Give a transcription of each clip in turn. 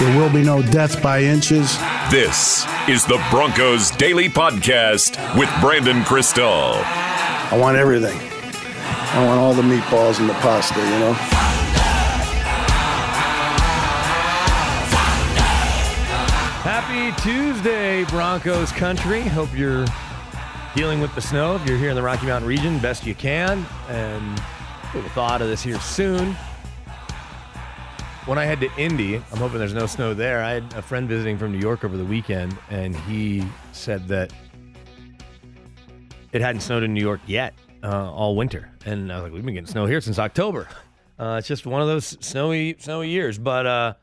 There will be no death by inches. This is the Broncos Daily Podcast with Brandon Krisztal. I want everything. I want all the meatballs and the pasta, you know? Happy Tuesday, Broncos country. Hope you're dealing with the snow. If you're here in the Rocky Mountain region, best you can. And we'll thaw out of this here soon. When I head to Indy, I'm hoping there's no snow there. I had a friend visiting from New York over the weekend, and he said that it hadn't snowed in New York yet uh, all winter. And I was like, we've been getting snow here since October. Uh, it's just one of those snowy, snowy years. But uh,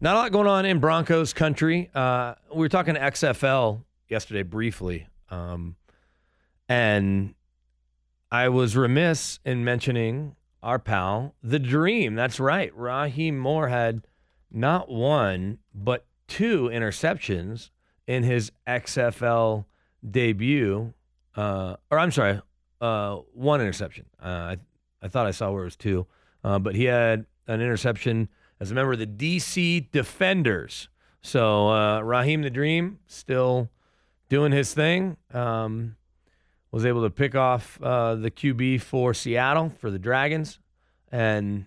not a lot going on in Broncos country. Uh, we were talking XFL yesterday briefly, um, and I was remiss in mentioning our pal, the Dream. That's right. Rahim Moore had not one, but two interceptions in his XFL debut. Uh, or I'm sorry, uh, one interception. Uh, I, I thought I saw where it was two, uh, but he had an interception as a member of the DC Defenders. So uh, Raheem the Dream still doing his thing. Um, was able to pick off uh, the QB for Seattle for the Dragons, and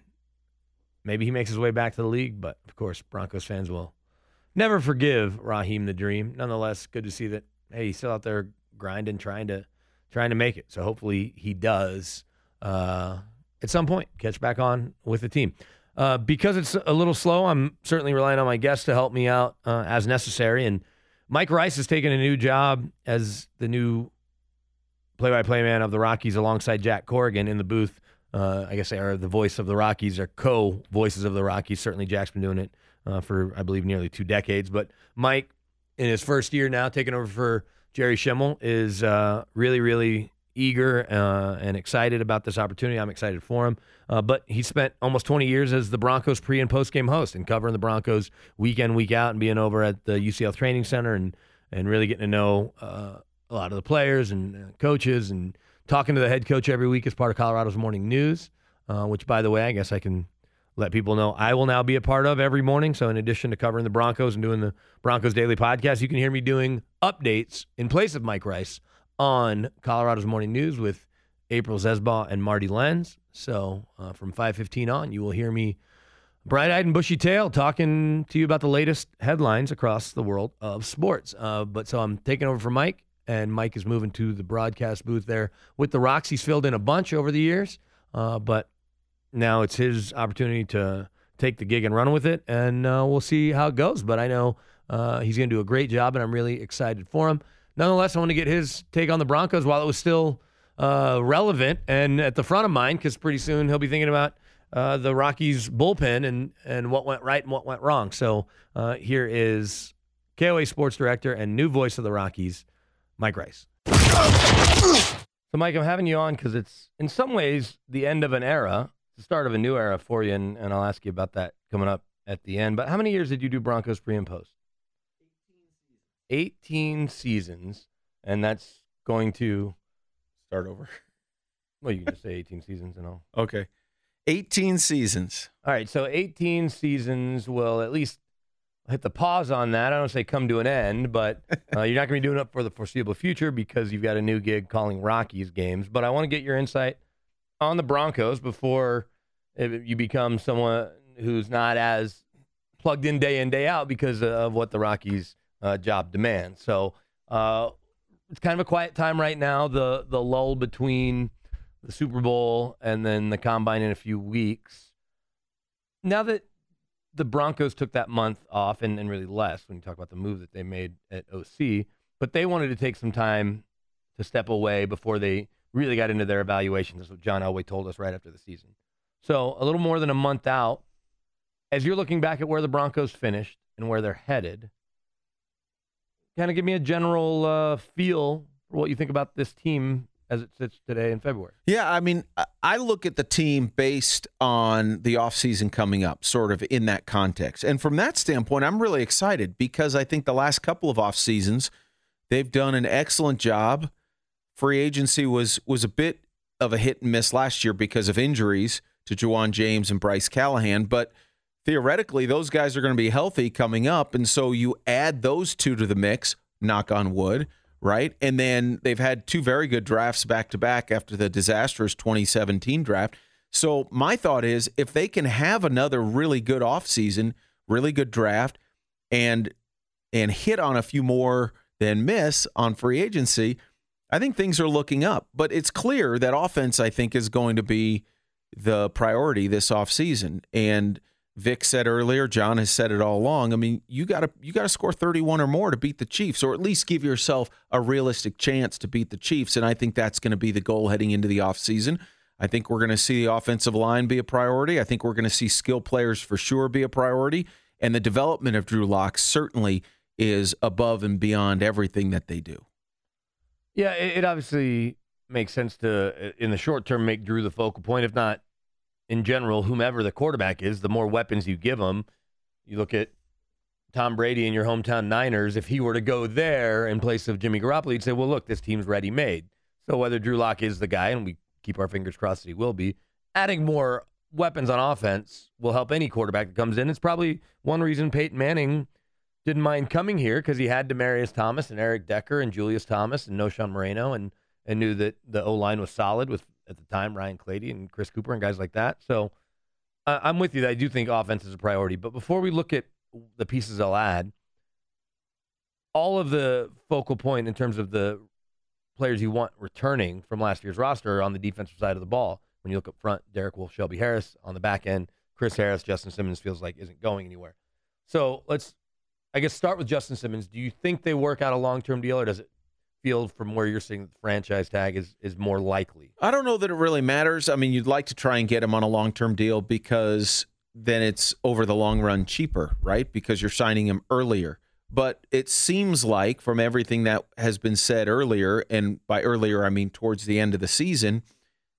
maybe he makes his way back to the league. But of course, Broncos fans will never forgive Rahim the Dream. Nonetheless, good to see that. Hey, he's still out there grinding, trying to trying to make it. So hopefully he does uh, at some point catch back on with the team. Uh, because it's a little slow, I'm certainly relying on my guests to help me out uh, as necessary. And Mike Rice has taken a new job as the new play-by-play man of the Rockies alongside Jack Corrigan in the booth. Uh, I guess they are the voice of the Rockies, or co-voices of the Rockies. Certainly, Jack's been doing it uh, for I believe nearly two decades. But Mike, in his first year now, taking over for Jerry Schemmel, is uh, really, really eager uh, and excited about this opportunity. I'm excited for him. Uh, but he spent almost 20 years as the Broncos pre and post game host and covering the Broncos week in, week out, and being over at the UCL Training Center and and really getting to know uh, a lot of the players and uh, coaches and talking to the head coach every week as part of Colorado's Morning News, uh, which, by the way, I guess I can let people know I will now be a part of every morning. So, in addition to covering the Broncos and doing the Broncos Daily Podcast, you can hear me doing updates in place of Mike Rice on Colorado's Morning News with April Zesbaugh and Marty Lenz. So, uh, from 5:15 on, you will hear me bright-eyed and bushy-tailed talking to you about the latest headlines across the world of sports. Uh, but so I'm taking over for Mike, and Mike is moving to the broadcast booth there with the Rocks. He's filled in a bunch over the years, uh, but now it's his opportunity to take the gig and run with it, and uh, we'll see how it goes. But I know uh, he's going to do a great job, and I'm really excited for him. Nonetheless, I want to get his take on the Broncos while it was still uh, relevant and at the front of mind, because pretty soon he'll be thinking about uh, the Rockies bullpen and and what went right and what went wrong. So uh, here is KOA Sports Director and new voice of the Rockies, Mike Rice. So, Mike, I'm having you on because it's in some ways the end of an era, It's the start of a new era for you, and, and I'll ask you about that coming up at the end. But how many years did you do Broncos pre and post? 18 seasons, and that's going to Start over. well, you can just say 18 seasons and all. Okay. 18 seasons. All right, so 18 seasons will at least hit the pause on that. I don't say come to an end, but uh, you're not going to be doing it for the foreseeable future because you've got a new gig calling Rockies games. But I want to get your insight on the Broncos before you become someone who's not as plugged in day in day out because of what the Rockies' uh, job demands. So uh, it's kind of a quiet time right now. The the lull between the Super Bowl and then the combine in a few weeks. Now that the Broncos took that month off and, and really less when you talk about the move that they made at OC, but they wanted to take some time to step away before they really got into their evaluation. That's what John Elway told us right after the season. So a little more than a month out, as you're looking back at where the Broncos finished and where they're headed, kind of give me a general uh, feel for what you think about this team as it sits today in February. Yeah, I mean, I- look at the team based on the offseason coming up, sort of in that context. And from that standpoint, I'm really excited because I think the last couple of off seasons, they've done an excellent job. Free agency was was a bit of a hit and miss last year because of injuries to Ja'Wuan James and Bryce Callahan, but theoretically those guys are going to be healthy coming up and so you add those two to the mix, knock on wood, right? And then they've had two very good drafts back to back after the disastrous 2017 draft. So my thought is if they can have another really good offseason, really good draft and and hit on a few more than miss on free agency, I think things are looking up. But it's clear that offense I think is going to be the priority this offseason. And Vic said earlier, John has said it all along. I mean, you got to you got to score 31 or more to beat the Chiefs or at least give yourself a realistic chance to beat the Chiefs and I think that's going to be the goal heading into the offseason. I think we're going to see the offensive line be a priority. I think we're going to see skill players for sure be a priority and the development of Drew Lock certainly is above and beyond everything that they do. Yeah, it, it obviously makes sense to, in the short term, make Drew the focal point. If not, in general, whomever the quarterback is, the more weapons you give them. You look at Tom Brady in your hometown Niners. If he were to go there in place of Jimmy Garoppolo, you'd say, well, look, this team's ready made. So whether Drew Lock is the guy, and we keep our fingers crossed that he will be, adding more weapons on offense will help any quarterback that comes in. It's probably one reason Peyton Manning didn't mind coming here because he had Demaryius Thomas and Eric Decker and Julius Thomas and Knowshon Moreno and and knew that the O line was solid with at the time Ryan Clady and Chris Cooper and guys like that. So uh, I'm with you. That I do think offense is a priority. But before we look at the pieces I'll add, all of the focal point in terms of the players you want returning from last year's roster are on the defensive side of the ball. When you look up front, Derek Wolfe, Shelby Harris on the back end, Chris Harris, Justin Simmons feels like isn't going anywhere. So let's, I guess, start with Justin Simmons. Do you think they work out a long term deal, or does it feel from where you're seeing the franchise tag is is more likely? I don't know that it really matters. I mean, you'd like to try and get him on a long term deal because then it's over the long run cheaper, right? Because you're signing him earlier. But it seems like from everything that has been said earlier, and by earlier I mean towards the end of the season,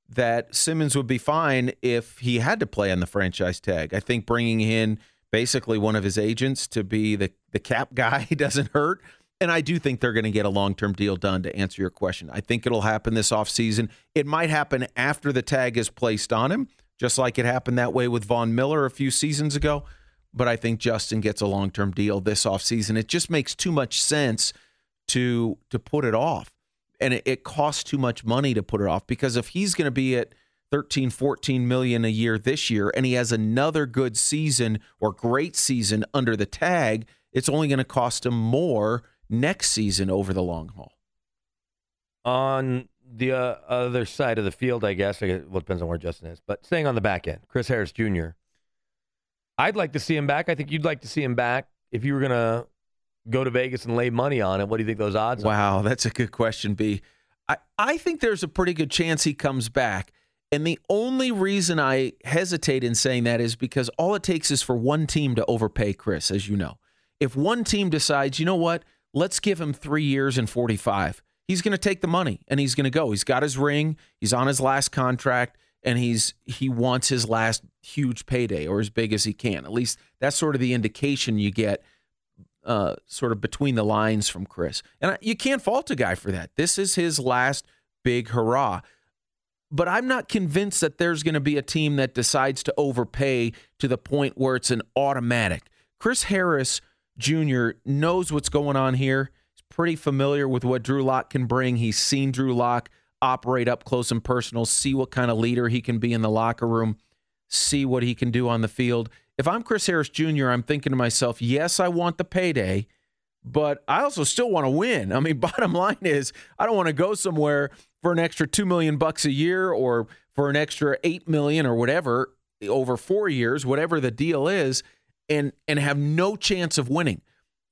that Simmons would be fine if he had to play on the franchise tag. I think bringing in basically one of his agents to be the, the cap guy doesn't hurt. And I do think they're going to get a long term deal done to answer your question. I think it'll happen this offseason. It might happen after the tag is placed on him, just like it happened that way with Von Miller a few seasons ago. But I think Justin gets a long term deal this offseason. It just makes too much sense to to put it off. And it, it costs too much money to put it off because if he's going to be at 13 14 million a year this year and he has another good season or great season under the tag, it's only going to cost him more next season over the long haul. On the uh, other side of the field, I guess, I guess, well, it depends on where Justin is, but staying on the back end, Chris Harris Jr. I'd like to see him back. I think you'd like to see him back. If you were going to go to Vegas and lay money on it, what do you think those odds are? Wow, that's a good question, B. I, I think there's a pretty good chance he comes back. And the only reason I hesitate in saying that is because all it takes is for one team to overpay Chris, as you know. If one team decides, you know what, let's give him three years and 45, he's going to take the money and he's going to go. He's got his ring, he's on his last contract, and he's he wants his last huge payday or as big as he can. At least that's sort of the indication you get uh, sort of between the lines from Chris. And I, you can't fault a guy for that. This is his last big hurrah. But I'm not convinced that there's going to be a team that decides to overpay to the point where it's an automatic. Chris Harris Jr. knows what's going on here. He's pretty familiar with what Drew Lock can bring. He's seen Drew Lock operate up close and personal, see what kind of leader he can be in the locker room, see what he can do on the field. If I'm Chris Harris Jr., I'm thinking to myself, yes, I want the payday, but I also still want to win. I mean, bottom line is I don't want to go somewhere for an extra 2 million bucks a year or for an extra 8 million or whatever over 4 years, whatever the deal is and and have no chance of winning.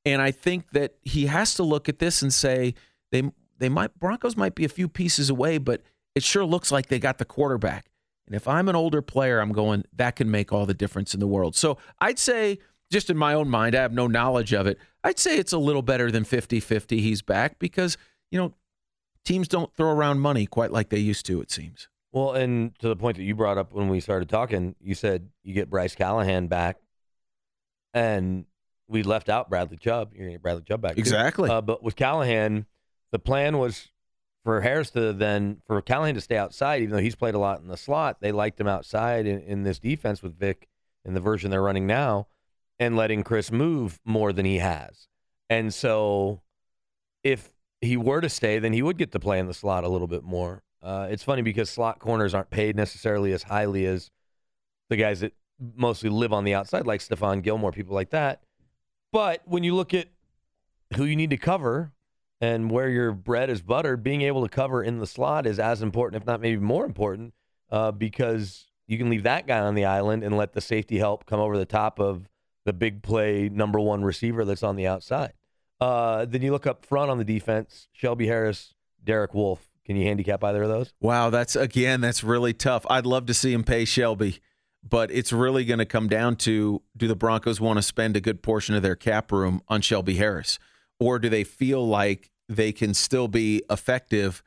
And I think that he has to look at this and say they they might Broncos might be a few pieces away, but it sure looks like they got the quarterback. And if I'm an older player, I'm going, that can make all the difference in the world. So I'd say, just in my own mind, I have no knowledge of it. I'd say it's a little better than 50 50 he's back because, you know, teams don't throw around money quite like they used to, it seems. Well, and to the point that you brought up when we started talking, you said you get Bryce Callahan back, and we left out Bradley Chubb. You're to get Bradley Chubb back. too. Exactly. Uh, but with Callahan, the plan was for Harris to then, for Callahan to stay outside, even though he's played a lot in the slot. They liked him outside in, in this defense with Vic in the version they're running now and letting Chris move more than he has. And so if he were to stay, then he would get to play in the slot a little bit more. Uh, it's funny because slot corners aren't paid necessarily as highly as the guys that mostly live on the outside, like Stephon Gilmore, people like that. But when you look at who you need to cover and where your bread is buttered, being able to cover in the slot is as important, if not maybe more important, uh, because you can leave that guy on the island and let the safety help come over the top of the big play number one receiver that's on the outside. Uh, then you look up front on the defense, Shelby Harris, Derek Wolfe. Can you handicap either of those? Wow, that's again, that's really tough. I'd love to see him pay Shelby, but it's really going to come down to do the Broncos want to spend a good portion of their cap room on Shelby Harris, or do they feel like they can still be effective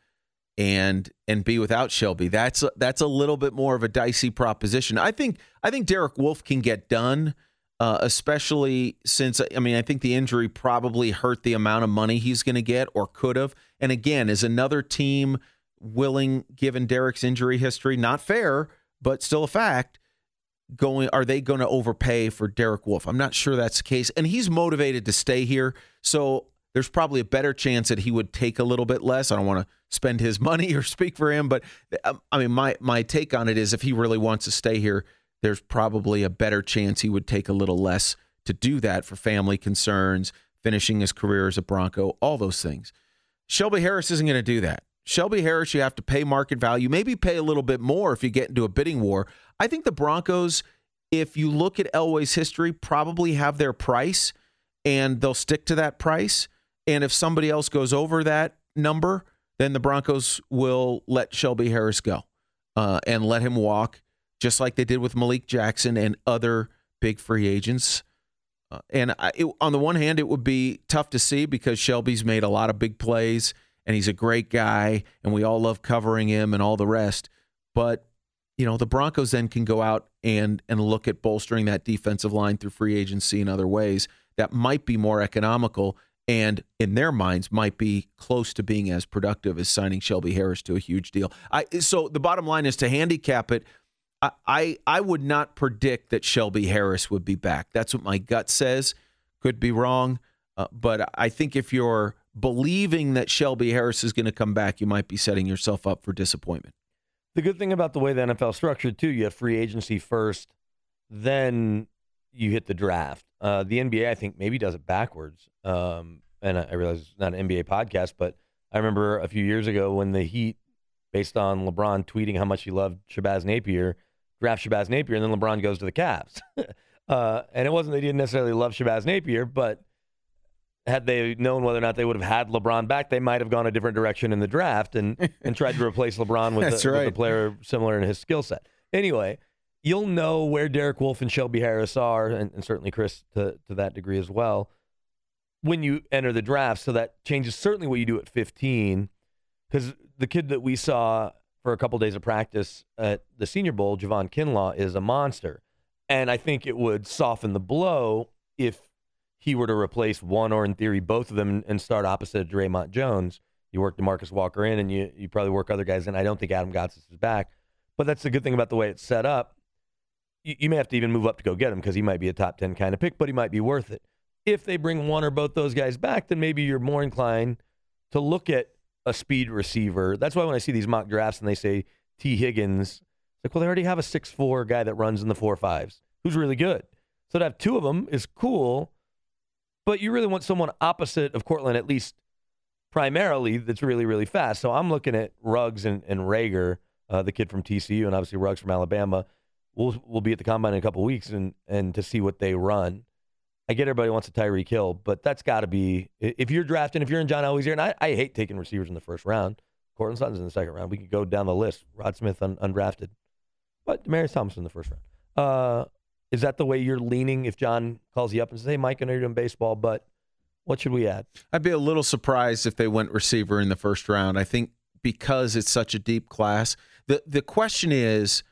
and and be without Shelby? That's that's a little bit more of a dicey proposition. I think I think Derek Wolfe can get done. Uh, especially since I mean I think the injury probably hurt the amount of money he's going to get or could have. And again, is another team willing, given Derek's injury history, not fair, but still a fact. Going, are they going to overpay for Derek Wolfe? I'm not sure that's the case, and he's motivated to stay here, so there's probably a better chance that he would take a little bit less. I don't want to spend his money or speak for him, but um, I mean, my my take on it is if he really wants to stay here, there's probably a better chance he would take a little less to do that for family concerns, finishing his career as a Bronco, all those things. Shelby Harris isn't going to do that. Shelby Harris, you have to pay market value, maybe pay a little bit more if you get into a bidding war. I think the Broncos, if you look at Elway's history, probably have their price and they'll stick to that price. And if somebody else goes over that number, then the Broncos will let Shelby Harris go uh, and let him walk just like they did with Malik Jackson and other big free agents. Uh, and I, it, on the one hand, it would be tough to see because Shelby's made a lot of big plays and he's a great guy and we all love covering him and all the rest. But you know, the Broncos then can go out and and look at bolstering that defensive line through free agency and other ways that might be more economical and in their minds might be close to being as productive as signing Shelby Harris to a huge deal. I so the bottom line is to handicap it I, I would not predict that Shelby Harris would be back. That's what my gut says. Could be wrong, uh, but I think if you're believing that Shelby Harris is going to come back, you might be setting yourself up for disappointment. The good thing about the way the NFL structured too, you have free agency first, then you hit the draft. Uh, the NBA, I think, maybe does it backwards. Um, and I realize it's not an NBA podcast, but I remember a few years ago when the Heat, based on LeBron tweeting how much he loved Shabazz Napier, draft Shabazz Napier, and then LeBron goes to the Cavs. uh, and it wasn't they didn't necessarily love Shabazz Napier, but had they known whether or not they would have had LeBron back, they might have gone a different direction in the draft and, and tried to replace LeBron with, a, right. with a player similar in his skill set. Anyway, you'll know where Derek Wolfe and Shelby Harris are, and, and certainly Chris to, to that degree as well, when you enter the draft. So that changes certainly what you do at 15. Because the kid that we saw for a couple days of practice at the Senior Bowl, Javon Kinlaw, is a monster. And I think it would soften the blow if he were to replace one or, in theory, both of them and, start opposite of Dre'Mont Jones. You work Demarcus Walker in, and you, you probably work other guys in. I don't think Adam Gotsis is back. But that's the good thing about the way it's set up. You, you may have to even move up to go get him because he might be a top 10 kind of pick, but he might be worth it. If they bring one or both those guys back, then maybe you're more inclined to look at a speed receiver. That's why when I see these mock drafts and they say Tee Higgins, it's like, well, they already have a six four guy that runs in the four fives who's really good. So to have two of them is cool, but you really want someone opposite of Courtland, at least primarily, that's really, really fast. So I'm looking at Ruggs and, and Reagor, uh, the kid from TCU, and obviously Ruggs from Alabama. We'll, we'll be at the combine in a couple weeks and, and to see what they run. I get everybody wants a Tyreek Hill, but that's got to be if you're drafting, if you're in John Elway's ear, and I, I hate taking receivers in the first round. Courtland Sutton's in the second round. We could go down the list. Rod Smith un- undrafted, but Demaryius Thomas in the first round. Uh, is that the way you're leaning? If John calls you up and says, "Hey, Mike, I know you're doing baseball, but what should we add?" I'd be a little surprised if they went receiver in the first round. I think because it's such a deep class. The the question is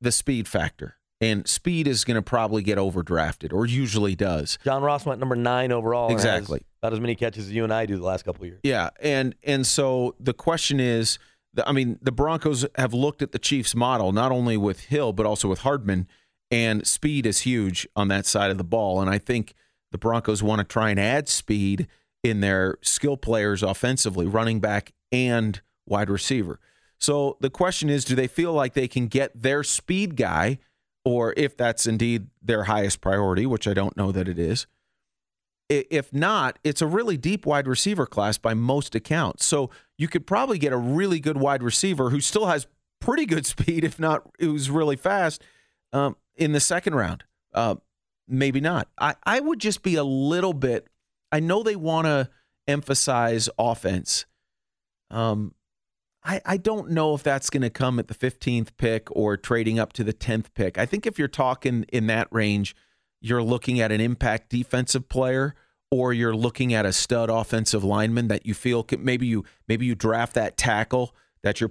the speed factor. And speed is going to probably get overdrafted, or usually does. John Ross went number nine overall. Exactly. about as many catches as you and I do the last couple of years. Yeah, and and so the question is, I mean, the Broncos have looked at the Chiefs' model not only with Hill but also with Hardman, and speed is huge on that side of the ball. And I think the Broncos want to try and add speed in their skill players offensively, running back and wide receiver. So the question is, do they feel like they can get their speed guy, or if that's indeed their highest priority, which I don't know that it is. If not, it's a really deep wide receiver class by most accounts. So you could probably get a really good wide receiver who still has pretty good speed, if not who's really fast, um, in the second round. Uh, maybe not. I, I would just be a little bit. I know they want to emphasize offense. Um, I, I don't know if that's going to come at the 15th pick or trading up to the 10th pick. I think if you're talking in that range, you're looking at an impact defensive player or you're looking at a stud offensive lineman that you feel can, maybe you maybe you draft that tackle that you're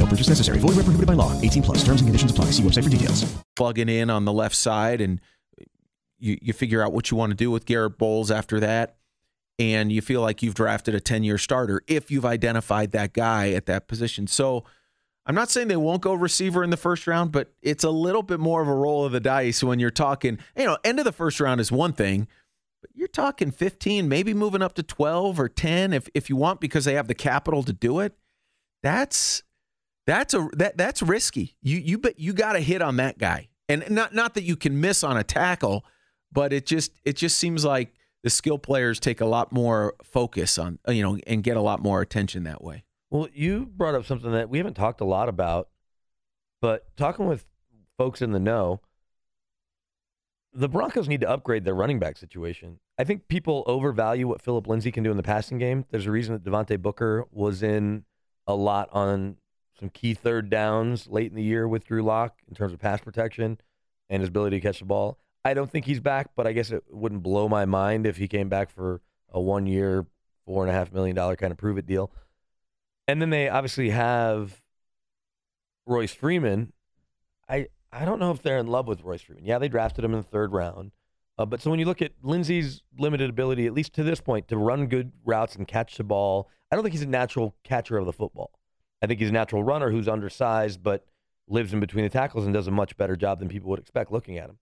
Purchase necessary. Void where prohibited by law. 18 plus. Terms and conditions apply. See website for details. plugging in on the left side and you, you figure out what you want to do with Garett Bolles after that. And you feel like you've drafted a 10 year starter if you've identified that guy at that position. So I'm not saying they won't go receiver in the first round, but it's a little bit more of a roll of the dice when you're talking, you know, end of the first round is one thing, but you're talking 15, maybe moving up to 12 or 10 if, if you want because they have the capital to do it. That's that's a that that's risky. You you bet you got to hit on that guy, and not not that you can miss on a tackle, but it just it just seems like the skill players take a lot more focus on uh, you know and get a lot more attention that way. Well, you brought up something that we haven't talked a lot about, but talking with folks in the know, the Broncos need to upgrade their running back situation. I think people overvalue what Phillip Lindsay can do in the passing game. There's a reason that Devontae Booker was in a lot on some key third downs late in the year with Drew Lock in terms of pass protection and his ability to catch the ball. I don't think he's back, but I guess it wouldn't blow my mind if he came back for a one year, four and a half million dollar kind of prove it deal. And then they obviously have Royce Freeman. I I don't know if they're in love with Royce Freeman. Yeah, they drafted him in the third round. Uh, but so when you look at Lindsay's limited ability, at least to this point, to run good routes and catch the ball, I don't think he's a natural catcher of the football. I think he's a natural runner who's undersized but lives in between the tackles and does a much better job than people would expect looking at him.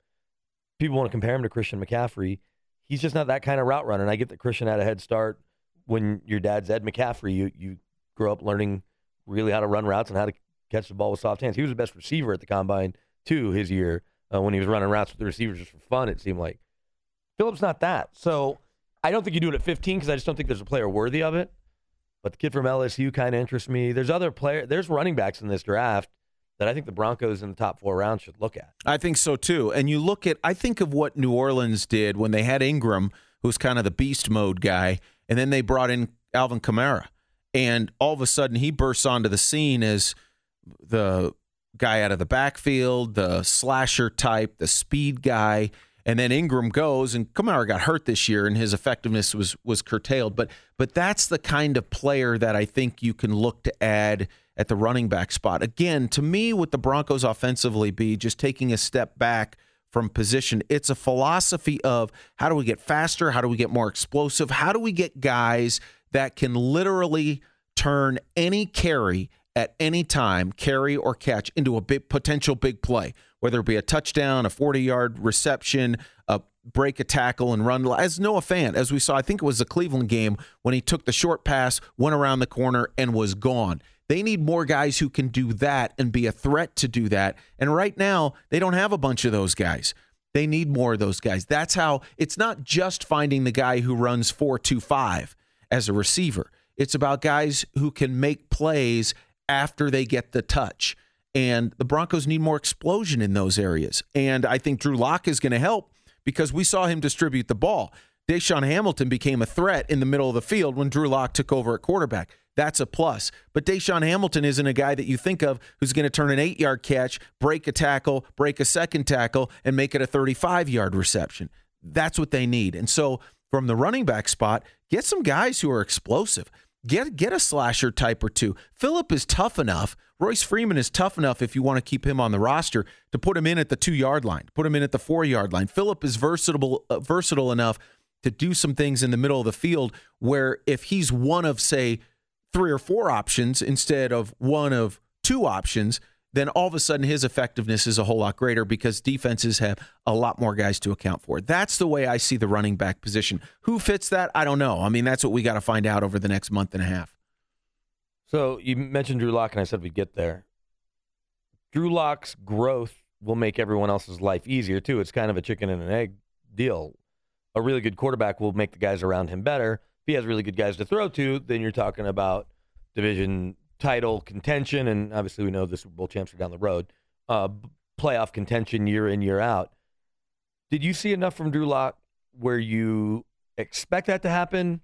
People want to compare him to Christian McCaffrey. He's just not that kind of route runner. And I get that Christian had a head start when your dad's Ed McCaffrey. You you grew up learning really how to run routes and how to catch the ball with soft hands. He was the best receiver at the combine too his year uh, when he was running routes with the receivers just for fun. It seemed like Phillip's not that. So I don't think you do it at 15 because I just don't think there's a player worthy of it. But the kid from LSU kind of interests me. There's other player. There's running backs in this draft that I think the Broncos in the top four rounds should look at. I think so too. And you look at, I think of what New Orleans did when they had Ingram, who's kind of the beast mode guy, and then they brought in Alvin Kamara. And all of a sudden he bursts onto the scene as the guy out of the backfield, the slasher type, the speed guy. And then Ingram goes, and Kamara got hurt this year, and his effectiveness was was curtailed. But but that's the kind of player that I think you can look to add at the running back spot. Again, to me, with the Broncos offensively, be just taking a step back from position. It's a philosophy of how do we get faster? How do we get more explosive? How do we get guys that can literally turn any carry at any time, carry or catch, into a big potential big play, whether it be a touchdown, a 40 yard reception, a break a tackle and run. As Noah Fant, as we saw, I think it was the Cleveland game when he took the short pass, went around the corner, and was gone. They need more guys who can do that and be a threat to do that. And right now, they don't have a bunch of those guys. They need more of those guys. That's how it's not just finding the guy who runs 4-2-5 as a receiver. It's about guys who can make plays after they get the touch. And the Broncos need more explosion in those areas. And I think Drew Lock is going to help because we saw him distribute the ball. DaeSean Hamilton became a threat in the middle of the field when Drew Lock took over at quarterback. That's a plus. But DaeSean Hamilton isn't a guy that you think of who's going to turn an eight yard catch, break a tackle, break a second tackle, and make it a 35 yard reception. That's what they need. And so from the running back spot, get some guys who are explosive. Get get a slasher type or two. Phillip is tough enough. Royce Freeman is tough enough if you want to keep him on the roster to put him in at the two yard line, put him in at the four yard line. Phillip is versatile uh, versatile enough to do some things in the middle of the field where if he's one of say three or four options instead of one of two options, then all of a sudden his effectiveness is a whole lot greater because defenses have a lot more guys to account for. That's the way I see the running back position. Who fits that? I don't know. I mean, that's what we got to find out over the next month and a half. So you mentioned Drew Lock, and I said we'd get there. Drew Lock's growth will make everyone else's life easier too. It's kind of a chicken and an egg deal. A really good quarterback will make the guys around him better. If he has really good guys to throw to, then you're talking about division title contention, and obviously we know the Super Bowl champs are down the road. Uh, playoff contention year in year out. Did you see enough from Drew Lock where you expect that to happen,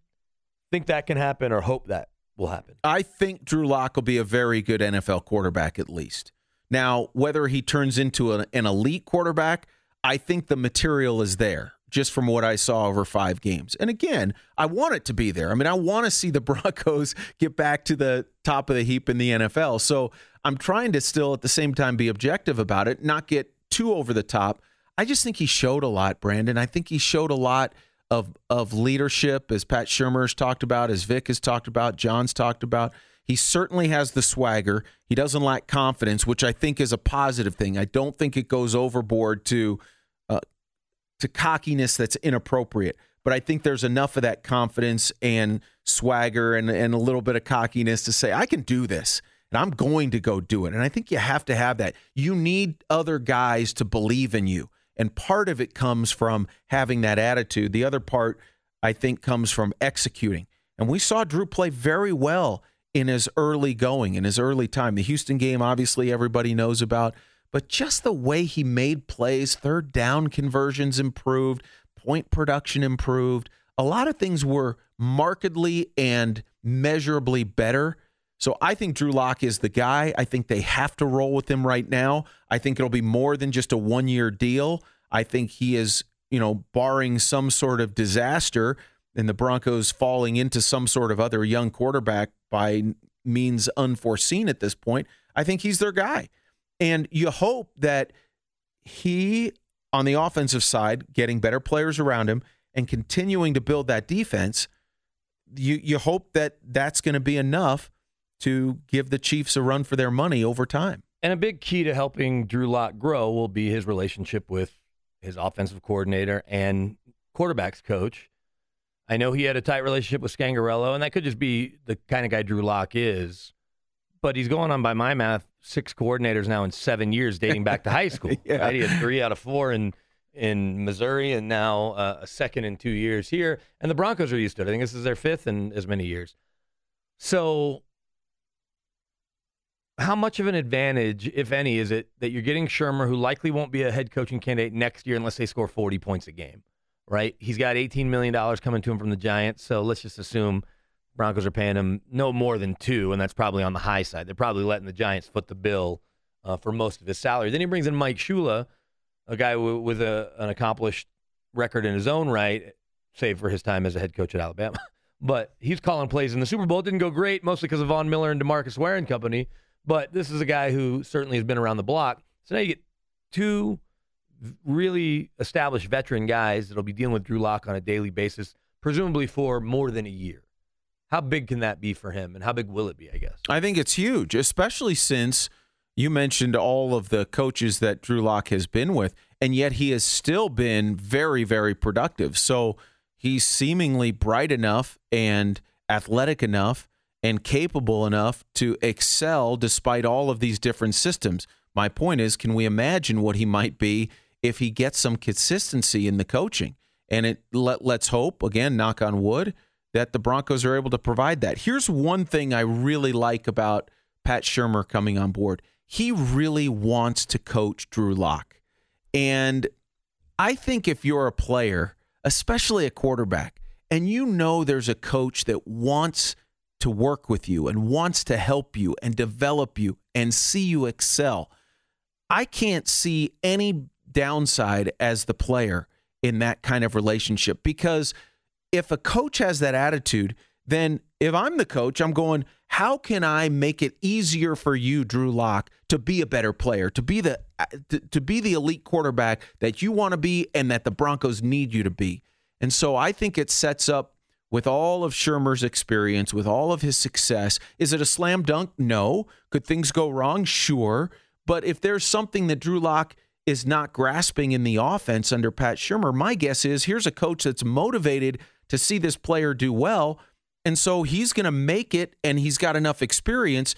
think that can happen, or hope that will happen? I think Drew Lock will be a very good NFL quarterback at least. Now, whether he turns into an, an elite quarterback, I think the material is there just from what I saw over five games. And again, I want it to be there. I mean, I want to see the Broncos get back to the top of the heap in the NFL. So I'm trying to still at the same time be objective about it, not get too over the top. I just think he showed a lot, Brandon. I think he showed a lot of of leadership, as Pat Shurmur's talked about, as Vic has talked about, John's talked about. He certainly has the swagger. He doesn't lack confidence, which I think is a positive thing. I don't think it goes overboard to to cockiness that's inappropriate. But I think there's enough of that confidence and swagger and, and a little bit of cockiness to say, I can do this and I'm going to go do it. And I think you have to have that. You need other guys to believe in you. And part of it comes from having that attitude. The other part, I think, comes from executing. And we saw Drew play very well in his early going, in his early time. The Houston game, obviously, everybody knows about but just the way he made plays, third down conversions improved, point production improved. A lot of things were markedly and measurably better. So I think Drew Lock is the guy. I think they have to roll with him right now. I think it'll be more than just a one year deal. I think he is, you know, barring some sort of disaster and the Broncos falling into some sort of other young quarterback by means unforeseen at this point, I think he's their guy. And you hope that he, on the offensive side, getting better players around him and continuing to build that defense, you, you hope that that's going to be enough to give the Chiefs a run for their money over time. And a big key to helping Drew Lock grow will be his relationship with his offensive coordinator and quarterbacks coach. I know he had a tight relationship with Scangarello, and that could just be the kind of guy Drew Lock is. But he's going on by my math six coordinators now in seven years, dating back to high school. yeah. right? He had three out of four in in Missouri, and now uh, a second in two years here. And the Broncos are used to it. I think this is their fifth in as many years. So, how much of an advantage, if any, is it that you're getting Shurmur, who likely won't be a head coaching candidate next year unless they score 40 points a game? Right? He's got 18 million dollars coming to him from the Giants, so let's just assume Broncos are paying him no more than two, and that's probably on the high side. They're probably letting the Giants foot the bill uh, for most of his salary. Then he brings in Mike Shula, a guy w- with a, an accomplished record in his own right, save for his time as a head coach at Alabama. but he's calling plays in the Super Bowl. It didn't go great, mostly because of Von Miller and Demarcus Ware and company. But this is a guy who certainly has been around the block. So now you get two really established veteran guys that'll be dealing with Drew Lock on a daily basis, presumably for more than a year. How big can that be for him, and how big will it be? I guess. I think it's huge, especially since you mentioned all of the coaches that Drew Lock has been with, and yet he has still been very, very productive. So he's seemingly bright enough and athletic enough and capable enough to excel despite all of these different systems. My point is, can we imagine what he might be if he gets some consistency in the coaching? And it let, let's hope again, knock on wood, that the Broncos are able to provide that. Here's one thing I really like about Pat Shurmur coming on board. He really wants to coach Drew Lock. And I think if you're a player, especially a quarterback, and you know there's a coach that wants to work with you and wants to help you and develop you and see you excel, I can't see any downside as the player in that kind of relationship because if a coach has that attitude, then if I'm the coach, I'm going, how can I make it easier for you, Drew Lock, to be a better player, to be the to, to be the elite quarterback that you want to be and that the Broncos need you to be. And so I think it sets up with all of Shurmur's experience, with all of his success. Is it a slam dunk? No. Could things go wrong? Sure. But if there's something that Drew Lock is not grasping in the offense under Pat Shurmur, my guess is here's a coach that's motivated to see this player do well. And so he's going to make it, and he's got enough experience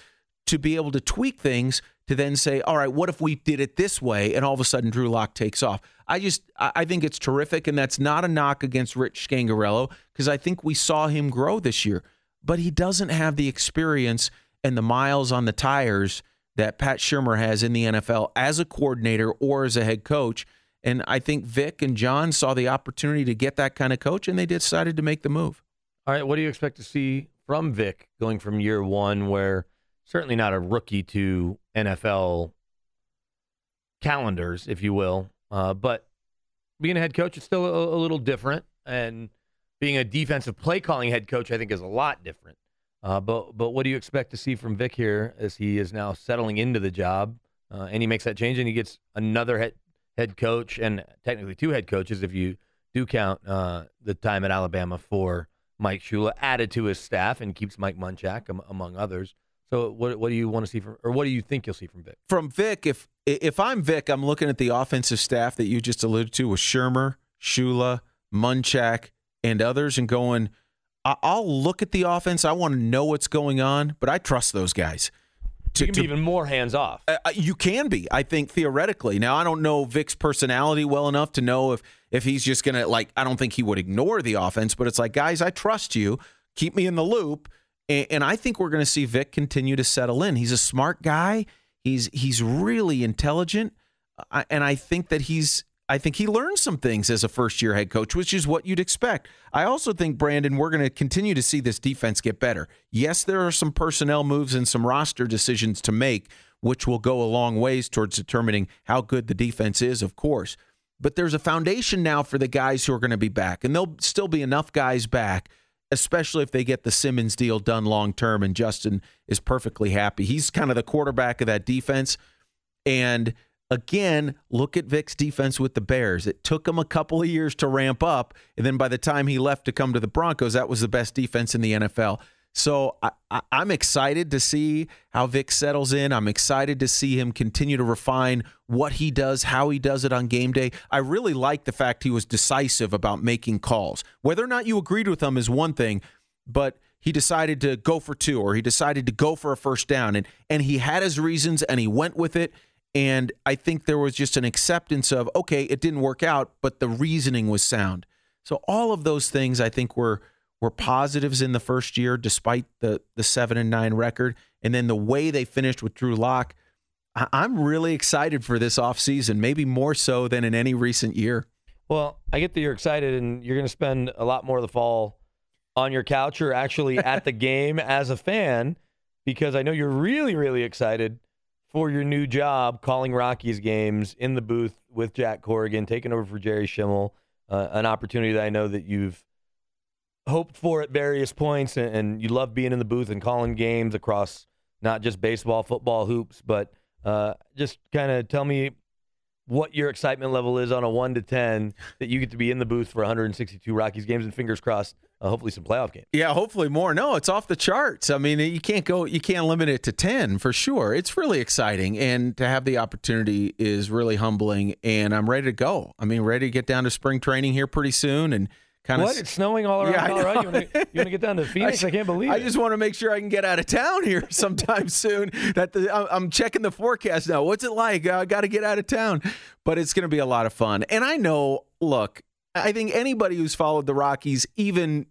to be able to tweak things to then say, all right, what if we did it this way? And all of a sudden, Drew Lock takes off. I just, I think it's terrific. And that's not a knock against Rich Scangarello because I think we saw him grow this year. But he doesn't have the experience and the miles on the tires that Pat Shurmur has in the NFL as a coordinator or as a head coach. And I think Vic and John saw the opportunity to get that kind of coach and they decided to make the move. All right, what do you expect to see from Vic going from year one, where certainly not a rookie to NFL calendars, if you will, uh, but being a head coach is still a, a, little different, and being a defensive play calling head coach, I think, is a lot different. Uh, but but what do you expect to see from Vic here as he is now settling into the job, uh, and he makes that change, and he gets another head head coach, and technically two head coaches if you do count uh, the time at Alabama for Mike Shula added to his staff and keeps Mike Munchak among others. So what what do you want to see from, or what do you think you'll see from Vic? From Vic, if if I'm Vic, I'm looking at the offensive staff that you just alluded to with Shurmur, Shula, Munchak, and others, and going, I'll look at the offense. I want to know what's going on, but I trust those guys. To, you can to, be even more hands off. Uh, uh, you can be, I think, theoretically. Now, I don't know Vic's personality well enough to know if if he's just gonna like. I don't think he would ignore the offense, but it's like, guys, I trust you. Keep me in the loop, and, and I think we're going to see Vic continue to settle in. He's a smart guy. He's he's really intelligent, uh, and I think that he's I think he learned some things as a first year head coach, which is what you'd expect. I also think, Brandon, we're going to continue to see this defense get better. Yes, there are some personnel moves and some roster decisions to make, which will go a long ways towards determining how good the defense is, of course. But there's a foundation now for the guys who are going to be back, and there'll still be enough guys back, especially if they get the Simmons deal done long term and Justin is perfectly happy. He's kind of the quarterback of that defense. And again, look at Vic's defense with the Bears. It took him a couple of years to ramp up, and then by the time he left to come to the Broncos, that was the best defense in the NFL. So I, am excited to see how Vic settles in. I'm excited to see him continue to refine what he does, how he does it on game day. I really like the fact he was decisive about making calls. Whether or not you agreed with him is one thing, but he decided to go for two or he decided to go for a first down and and he had his reasons and he went with it and I think there was just an acceptance of, okay, it didn't work out, but the reasoning was sound. So all of those things I think were were positives in the first year, despite the the seven and nine record. And then the way they finished with Drew Lock, I, I'm really excited for this offseason, maybe more so than in any recent year. Well, I get that you're excited and you're going to spend a lot more of the fall on your couch or actually at the game as a fan because I know you're really, really excited for your new job calling Rockies games in the booth with Jack Corrigan, taking over for Jerry Schemmel. uh, an opportunity that I know that you've hoped for at various points, and, and, you love being in the booth and calling games across not just baseball, football, hoops, but uh, just kind of tell me what your excitement level is on a one to ten that you get to be in the booth for 162 Rockies games, and fingers crossed, uh, hopefully some playoff games. Yeah, hopefully more. No, it's off the charts. I mean, you can't go, you can't limit it to ten for sure. It's really exciting, and to have the opportunity is really humbling. And I'm ready to go. I mean, ready to get down to spring training here pretty soon, and kind What? It's snowing all around Yeah, Colorado. You know. want to get down to Phoenix? I, can't believe I it. just want to make sure I can get out of town here sometime soon. That the, I'm- I'm checking the forecast now. What's it like? I got to get out of town, but it's going to be a lot of fun. And I know, look, I think anybody who's followed the Rockies, even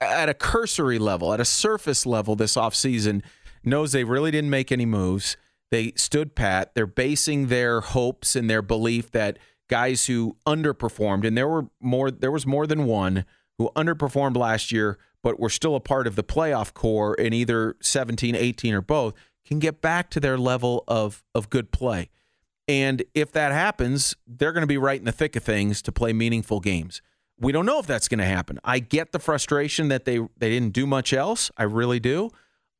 at a cursory level, at a surface level this offseason, knows they really didn't make any moves. They stood pat. They're basing their hopes and their belief that guys who underperformed, and there were more, there was more than one who underperformed last year, but were still a part of the playoff core in either 17, 18, or both, can get back to their level of of good play. And if that happens, they're going to be right in the thick of things to play meaningful games. We don't know if that's going to happen. I get the frustration that they they didn't do much else. I really do.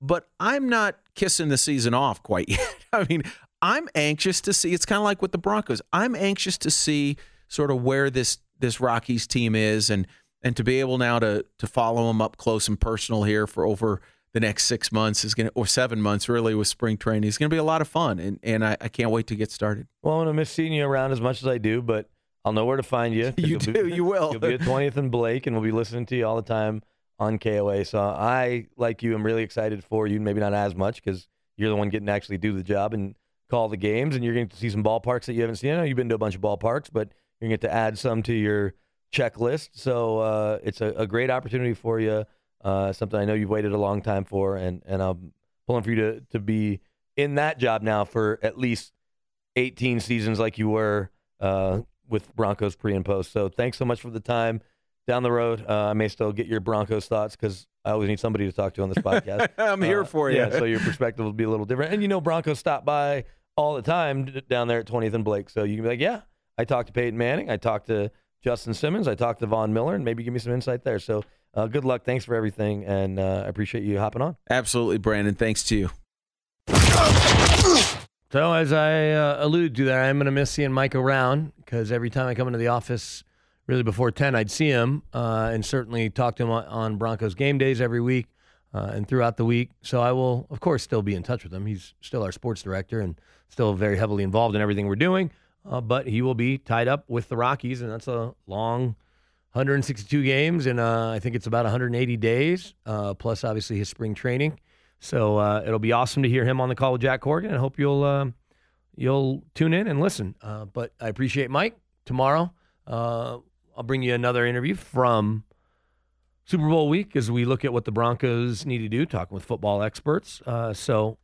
But I'm not kissing the season off quite yet. I mean, I'm anxious to see. It's kind of like with the Broncos. I'm anxious to see sort of where this this Rockies team is and and to be able now to to follow them up close and personal here for over the next six months is going to, or seven months really with spring training. is going to be a lot of fun, and and I, I can't wait to get started. Well, I'm gonna miss seeing you around as much as I do, but I'll know where to find You you'll do, you will. You'll be at 20th and Blake, and we'll be listening to you all the time on KOA. So I, like you, am really excited for you. Maybe not as much because you're the one getting to actually do the job and call the games, and you're going to see some ballparks that you haven't seen. I know you've been to a bunch of ballparks, but you're going to get to add some to your checklist. So uh, it's a, a great opportunity for you. Uh, something I know you've waited a long time for, and and I'm pulling for you to to be in that job now for at least 18 seasons, like you were uh, with Broncos pre and post. So thanks so much for the time. Down the road, uh, I may still get your Broncos thoughts because I always need somebody to talk to on this podcast. I'm here Uh, for you. Yeah, so your perspective will be a little different. And you know, Broncos stop by all the time down there at 20th and Blake. So you can be like, yeah, I talked to Peyton Manning. I talked to Justin Simmons. I talked to Von Miller, and maybe give me some insight there. So uh, good luck. Thanks for everything. And uh, I appreciate you hopping on. Absolutely, Brandon. Thanks to you. So as I uh, alluded to there, I'm going to miss seeing Mike around because every time I come into the office, really before 10, I'd see him uh, and certainly talk to him on, on Broncos game days every week uh, and throughout the week. So I will, of course, still be in touch with him. He's still our sports director and still very heavily involved in everything we're doing. Uh, but he will be tied up with the Rockies, and that's a long 162 games, and uh, I think it's about 180 days, uh, plus obviously his spring training. So uh, it'll be awesome to hear him on the call with Jack Corrigan. And I hope you'll um you'll tune in and listen. Uh, but I appreciate Mike. Tomorrow, uh, I'll bring you another interview from Super Bowl week as we look at what the Broncos need to do, talking with football experts. So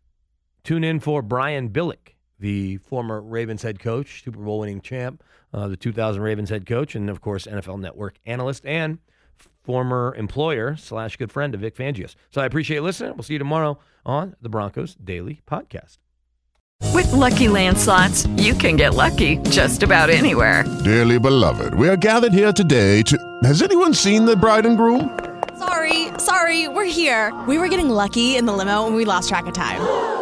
tune in for Brian Billick, the former Ravens head coach, Super Bowl winning champ, uh, the 2000 Ravens head coach, and of course NFL Network analyst and former employer slash good friend of Vic Fangios. So I appreciate listening. We'll see you tomorrow on the Broncos Daily Podcast. With Lucky Land slots, you can get lucky just about anywhere. Dearly beloved, we are gathered here today to. Has anyone seen the bride and groom? Sorry, sorry, we're here. We were getting lucky in the limo and we lost track of time.